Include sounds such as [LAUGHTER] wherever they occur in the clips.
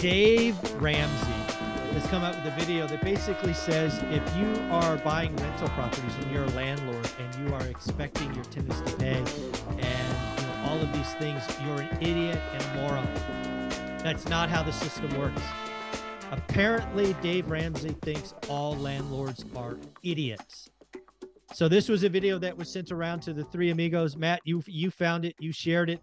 Dave Ramsey has come out with a video that basically says if you are buying rental properties and you're a landlord and you are expecting your tenants to pay and you know, all of these things, you're an idiot and a moron. That's not how the system works. Apparently, Dave Ramsey thinks all landlords are idiots. So this was a video that was sent around to the three amigos. Matt, you you found it, you shared it.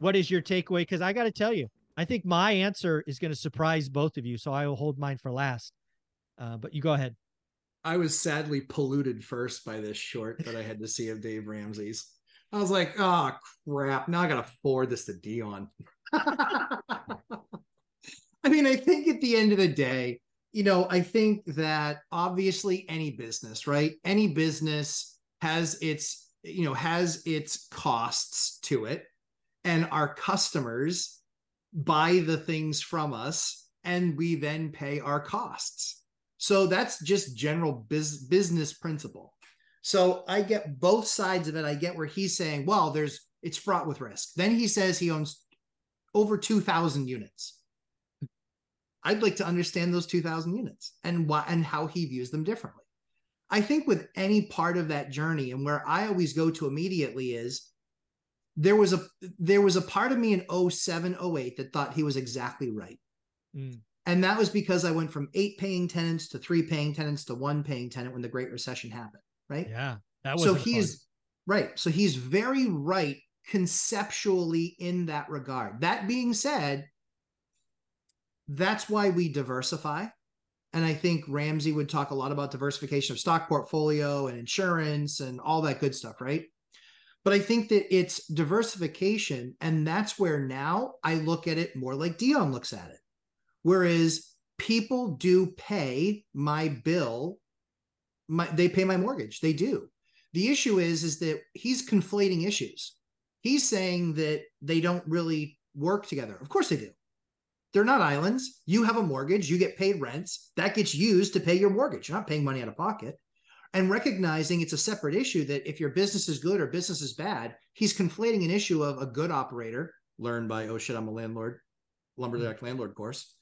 What is your takeaway? Because I got to tell you, I think my answer is going to surprise both of you, so I will hold mine for last. Uh, but you go ahead. I was sadly polluted first by this short that I had to see of Dave Ramsey's. I was like, oh crap! Now I got to forward this to Dion. [LAUGHS] I mean, I think at the end of the day, you know, I think that obviously any business, right? Any business has its, you know, has its costs to it, and our customers buy the things from us and we then pay our costs. So that's just general biz- business principle. So I get both sides of it. I get where he's saying, well, there's it's fraught with risk. Then he says he owns over 2000 units. I'd like to understand those 2000 units and why and how he views them differently. I think with any part of that journey and where I always go to immediately is there was a there was a part of me in 07 08 that thought he was exactly right. Mm. and that was because i went from eight paying tenants to three paying tenants to one paying tenant when the great recession happened right? Yeah that was so he's right so he's very right conceptually in that regard. That being said that's why we diversify. And i think ramsey would talk a lot about diversification of stock portfolio and insurance and all that good stuff right but I think that it's diversification. And that's where now I look at it more like Dion looks at it. Whereas people do pay my bill, my, they pay my mortgage. They do. The issue is, is that he's conflating issues. He's saying that they don't really work together. Of course they do. They're not islands. You have a mortgage, you get paid rents. That gets used to pay your mortgage. You're not paying money out of pocket and recognizing it's a separate issue that if your business is good or business is bad, he's conflating an issue of a good operator learned by, oh shit, I'm a landlord, lumberjack landlord course,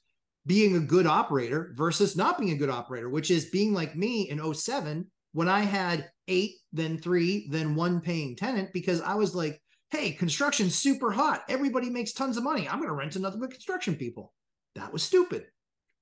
being a good operator versus not being a good operator, which is being like me in 07 when I had eight, then three, then one paying tenant because I was like, hey, construction's super hot. Everybody makes tons of money. I'm going to rent to nothing but construction people. That was stupid.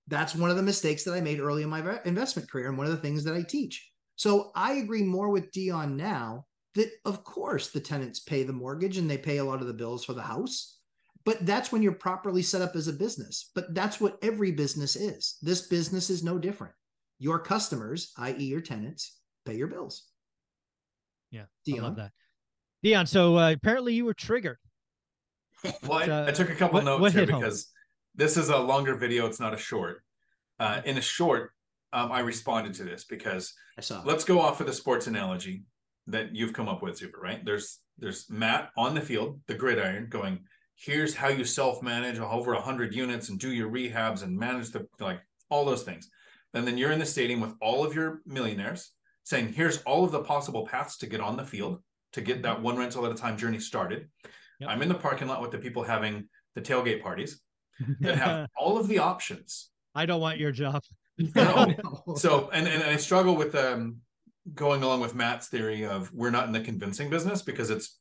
That's one of the mistakes that I made early in my investment career and one of the things that I teach. So I agree more with Dion now that, of course, the tenants pay the mortgage and they pay a lot of the bills for the house. But that's when you're properly set up as a business. But that's what every business is. This business is no different. Your customers, i.e., your tenants, pay your bills. Yeah, Dion. I love that. Dion, so uh, apparently you were triggered. [LAUGHS] well, I, uh, I, took a couple what, notes what here because home? this is a longer video. It's not a short. Uh, in a short, um, I responded to this because let's go off of the sports analogy that you've come up with, Super. Right? There's there's Matt on the field, the gridiron, going. Here's how you self manage over hundred units and do your rehabs and manage the like all those things. And then you're in the stadium with all of your millionaires saying, here's all of the possible paths to get on the field to get that one rental at a time journey started. Yep. I'm in the parking lot with the people having the tailgate parties [LAUGHS] that have all of the options. I don't want your job. [LAUGHS] So and, and I struggle with um going along with Matt's theory of we're not in the convincing business because it's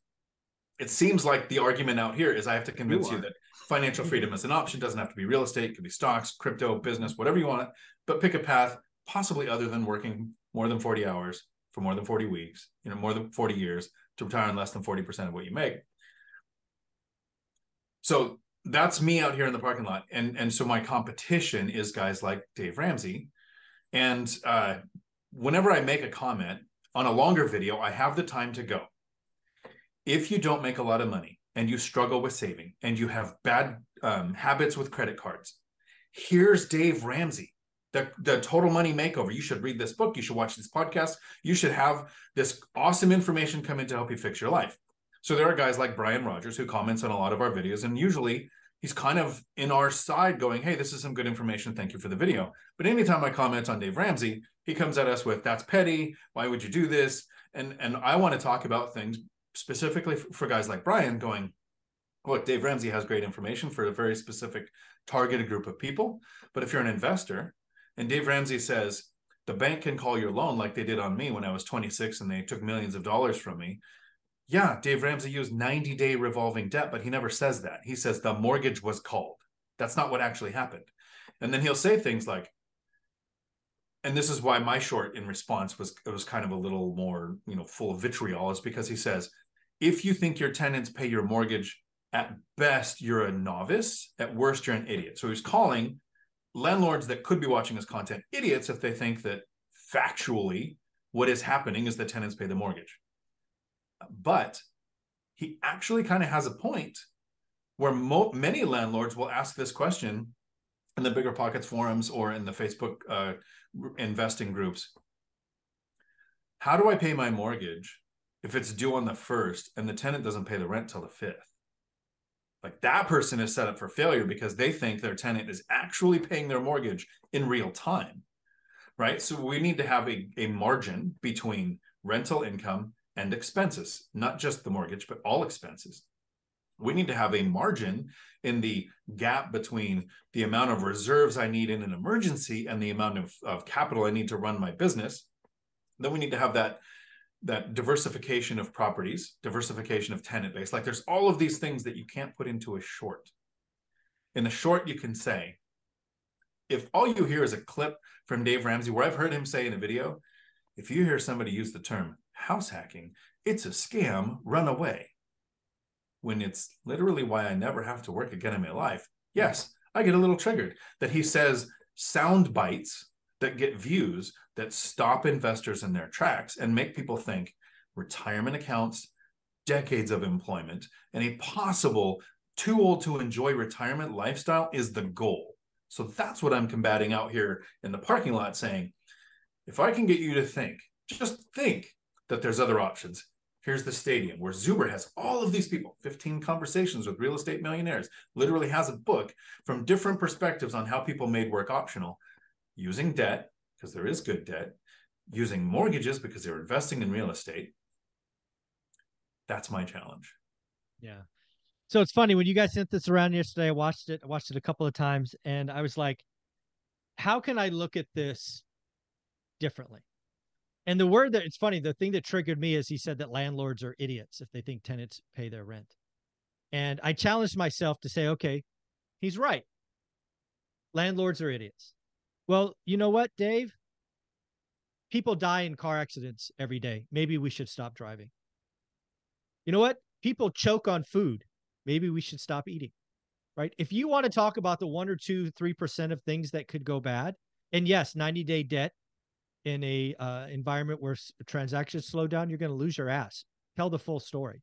it seems like the argument out here is I have to convince you, you that financial freedom is an option. It doesn't have to be real estate, it could be stocks, crypto, business, whatever you want, but pick a path possibly other than working more than 40 hours for more than 40 weeks, you know, more than 40 years to retire on less than 40% of what you make. So that's me out here in the parking lot and and so my competition is guys like dave ramsey and uh, whenever i make a comment on a longer video i have the time to go if you don't make a lot of money and you struggle with saving and you have bad um, habits with credit cards, here's Dave Ramsey, the, the total money makeover. You should read this book. You should watch this podcast. You should have this awesome information come in to help you fix your life. So there are guys like Brian Rogers who comments on a lot of our videos, and usually he's kind of in our side going, Hey, this is some good information. Thank you for the video. But anytime I comment on Dave Ramsey, he comes at us with, That's petty. Why would you do this? And and I want to talk about things specifically for guys like Brian going, look, Dave Ramsey has great information for a very specific targeted group of people. But if you're an investor and Dave Ramsey says the bank can call your loan like they did on me when I was 26 and they took millions of dollars from me. Yeah, Dave Ramsey used 90 day revolving debt, but he never says that. He says the mortgage was called. That's not what actually happened. And then he'll say things like, and this is why my short in response was it was kind of a little more you know full of vitriol is because he says if you think your tenants pay your mortgage at best you're a novice at worst you're an idiot so he's calling landlords that could be watching this content idiots if they think that factually what is happening is the tenants pay the mortgage but he actually kind of has a point where mo- many landlords will ask this question in the BiggerPockets forums or in the facebook uh, investing groups. How do i pay my mortgage if it's due on the first and the tenant doesn't pay the rent till the fifth? Like that person is set up for failure because they think their tenant is actually paying their mortgage in real time right? So we need to have a, a margin between rental income and expenses not just the mortgage but all expenses we need to have a margin in the gap between the amount of reserves i need in an emergency and the amount of, of capital i need to run my business then we need to have that that diversification of properties, diversification of tenant base. Like there's all of these things that you can't put into a short. In the short, you can say, if all you hear is a clip from Dave Ramsey, where I've heard him say in a video, if you hear somebody use the term house hacking, it's a scam, run away. When it's literally why I never have to work again in my life. Yes, I get a little triggered that he says sound bites that get views that stop investors in their tracks and make people think retirement accounts, decades of employment, and a possible too old to enjoy retirement lifestyle is the goal. So that's what I'm combating out here in the parking lot saying, if I can get you to think, just think that there's other options. Here's the stadium where Zuber has all of these people, 15 conversations with real estate millionaires, literally has a book from different perspectives on how people made work optional using debt, because there is good debt, using mortgages because they're investing in real estate. That's my challenge. Yeah. So it's funny when you guys sent this around yesterday, I watched it, I watched it a couple of times, and I was like, how can I look at this differently? And the word that it's funny, the thing that triggered me is he said that landlords are idiots if they think tenants pay their rent. And I challenged myself to say, okay, he's right. Landlords are idiots. Well, you know what, Dave? People die in car accidents every day. Maybe we should stop driving. You know what? People choke on food. Maybe we should stop eating. Right? If you want to talk about the 1 or 2 3% of things that could go bad, and yes, 90-day debt in a uh, environment where transactions slow down, you're going to lose your ass. Tell the full story.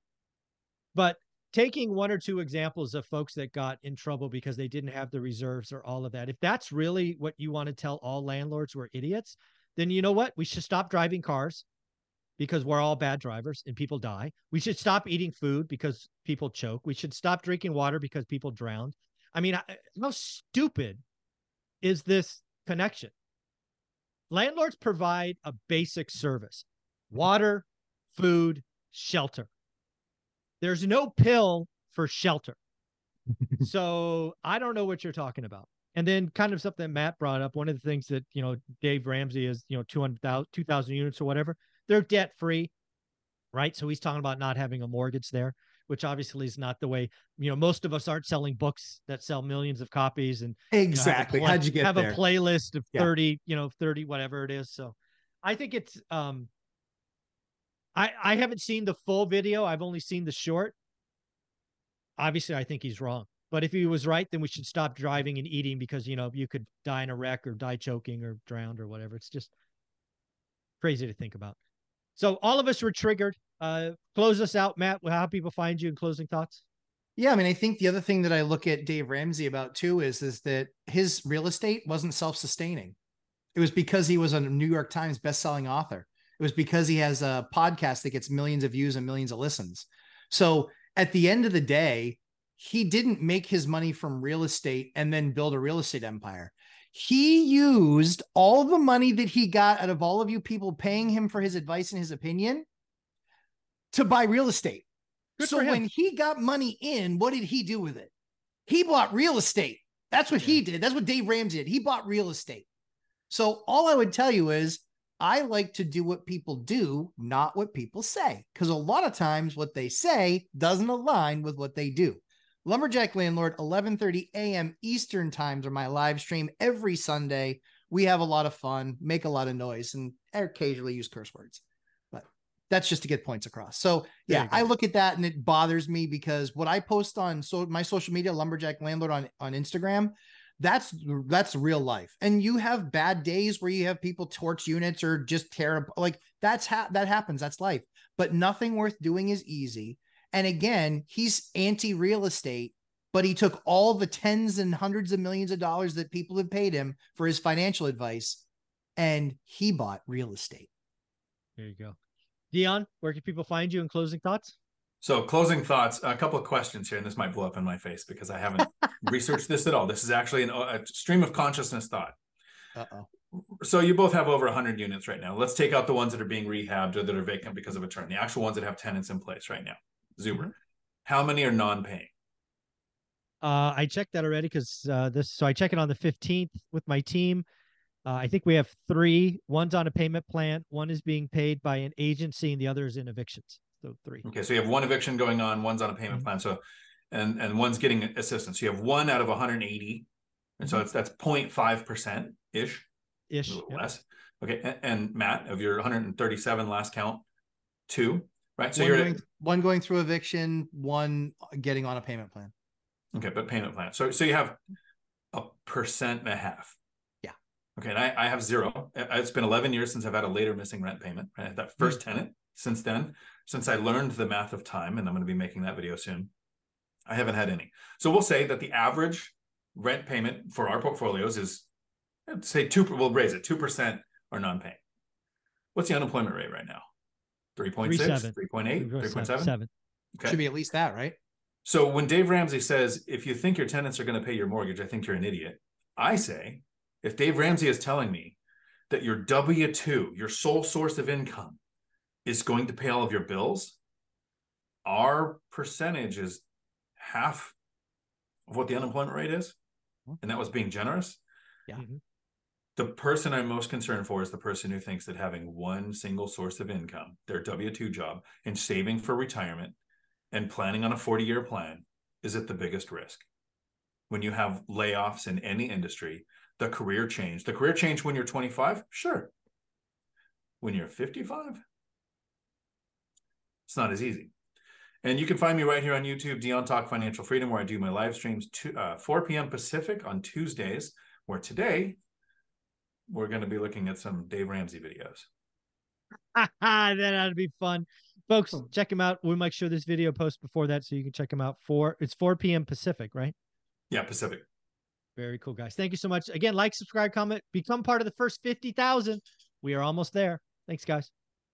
But taking one or two examples of folks that got in trouble because they didn't have the reserves or all of that, if that's really what you want to tell all landlords were idiots, then you know what? We should stop driving cars because we're all bad drivers and people die. We should stop eating food because people choke. We should stop drinking water because people drown. I mean, how stupid is this connection? Landlords provide a basic service water, food, shelter. There's no pill for shelter. [LAUGHS] so I don't know what you're talking about. And then kind of something that Matt brought up, one of the things that, you know, Dave Ramsey is, you know, 200,000 2,000 units or whatever, they're debt free, right? So he's talking about not having a mortgage there, which obviously is not the way, you know, most of us aren't selling books that sell millions of copies and exactly. You know, How'd you get have there? a playlist of yeah. 30, you know, 30, whatever it is. So I think it's, um, I, I haven't seen the full video. I've only seen the short. Obviously, I think he's wrong. But if he was right, then we should stop driving and eating because you know you could die in a wreck or die choking or drowned or whatever. It's just crazy to think about. So all of us were triggered. Uh, close us out, Matt. How people find you in closing thoughts? Yeah, I mean, I think the other thing that I look at Dave Ramsey about too is is that his real estate wasn't self-sustaining. It was because he was a New York Times best-selling author. It was because he has a podcast that gets millions of views and millions of listens. So at the end of the day, he didn't make his money from real estate and then build a real estate empire. He used all the money that he got out of all of you people paying him for his advice and his opinion to buy real estate. Good so when he got money in, what did he do with it? He bought real estate. That's what yeah. he did. That's what Dave Ramsey did. He bought real estate. So all I would tell you is I like to do what people do, not what people say. Because a lot of times what they say doesn't align with what they do. Lumberjack Landlord, 11:30 a.m. Eastern times are my live stream every Sunday. We have a lot of fun, make a lot of noise, and occasionally use curse words But that's just to get points across. So yeah, I look at that and it bothers me because what I post on so my social media, lumberjack landlord on on Instagram, that's that's real life. And you have bad days where you have people torch units or just tear like that's ha- that happens. That's life. But nothing worth doing is easy. And again, he's anti real estate, but he took all the tens and hundreds of millions of dollars that people have paid him for his financial advice, and he bought real estate. There you go. Dion, where can people find you in closing thoughts? So, closing thoughts, a couple of questions here, and this might blow up in my face because I haven't [LAUGHS] researched this at all. This is actually an, a stream of consciousness thought. Uh-oh. So, you both have over 100 units right now. Let's take out the ones that are being rehabbed or that are vacant because of a turn, the actual ones that have tenants in place right now. Zuber, mm-hmm. how many are non paying? Uh, I checked that already because uh, this, so I check it on the 15th with my team. Uh, I think we have three. One's on a payment plan. One is being paid by an agency, and the other is in evictions. So three. Okay, so you have one eviction going on. One's on a payment mm-hmm. plan. So, and and one's getting assistance. So you have one out of 180, and so mm-hmm. it's that's 0.5 percent ish, ish, a little yep. less. Okay, and, and, Matt, of your 137 last count, two, right? So one you're going, one going through eviction, one getting on a payment plan. Okay, but payment plan. So so you have a percent and a half Yeah. Okay, and I, I have zero. It's been 11 years since I've had a later missing rent payment. I had that first mm-hmm. tenant since then, since I learned the math of time, and I'm going to be making that video soon. I haven't had any. So we'll say that the average rent payment for our portfolios is, say, two. We'll raise it two percent are non-paying. What's the unemployment rate right now? 3.6, 3.8, 3.7? Okay. Should be at least that, right? So when Dave Ramsey says, if you think your tenants are going to pay your mortgage, I think you're an idiot. I say, if Dave Ramsey is telling me that your W 2, your sole source of income, is going to pay all of your bills, our percentage is half of what the unemployment rate is. And that was being generous. Yeah. The person I'm most concerned for is the person who thinks that having one single source of income, their W 2 job, and saving for retirement and planning on a 40 year plan is at the biggest risk. When you have layoffs in any industry, the career change. The career change when you're 25, sure. When you're 55, it's not as easy. And you can find me right here on YouTube, Dion Talk Financial Freedom, where I do my live streams to, uh, 4 p.m. Pacific on Tuesdays, where today we're going to be looking at some Dave Ramsey videos. [LAUGHS] that ought to be fun. Folks, hmm. check him out. We might show this video post before that so you can check him out. For it's 4 p.m. Pacific, right? Yeah, Pacific. Very cool, guys. Thank you so much. Again, like, subscribe, comment, become part of the first 50,000. We are almost there. Thanks, guys.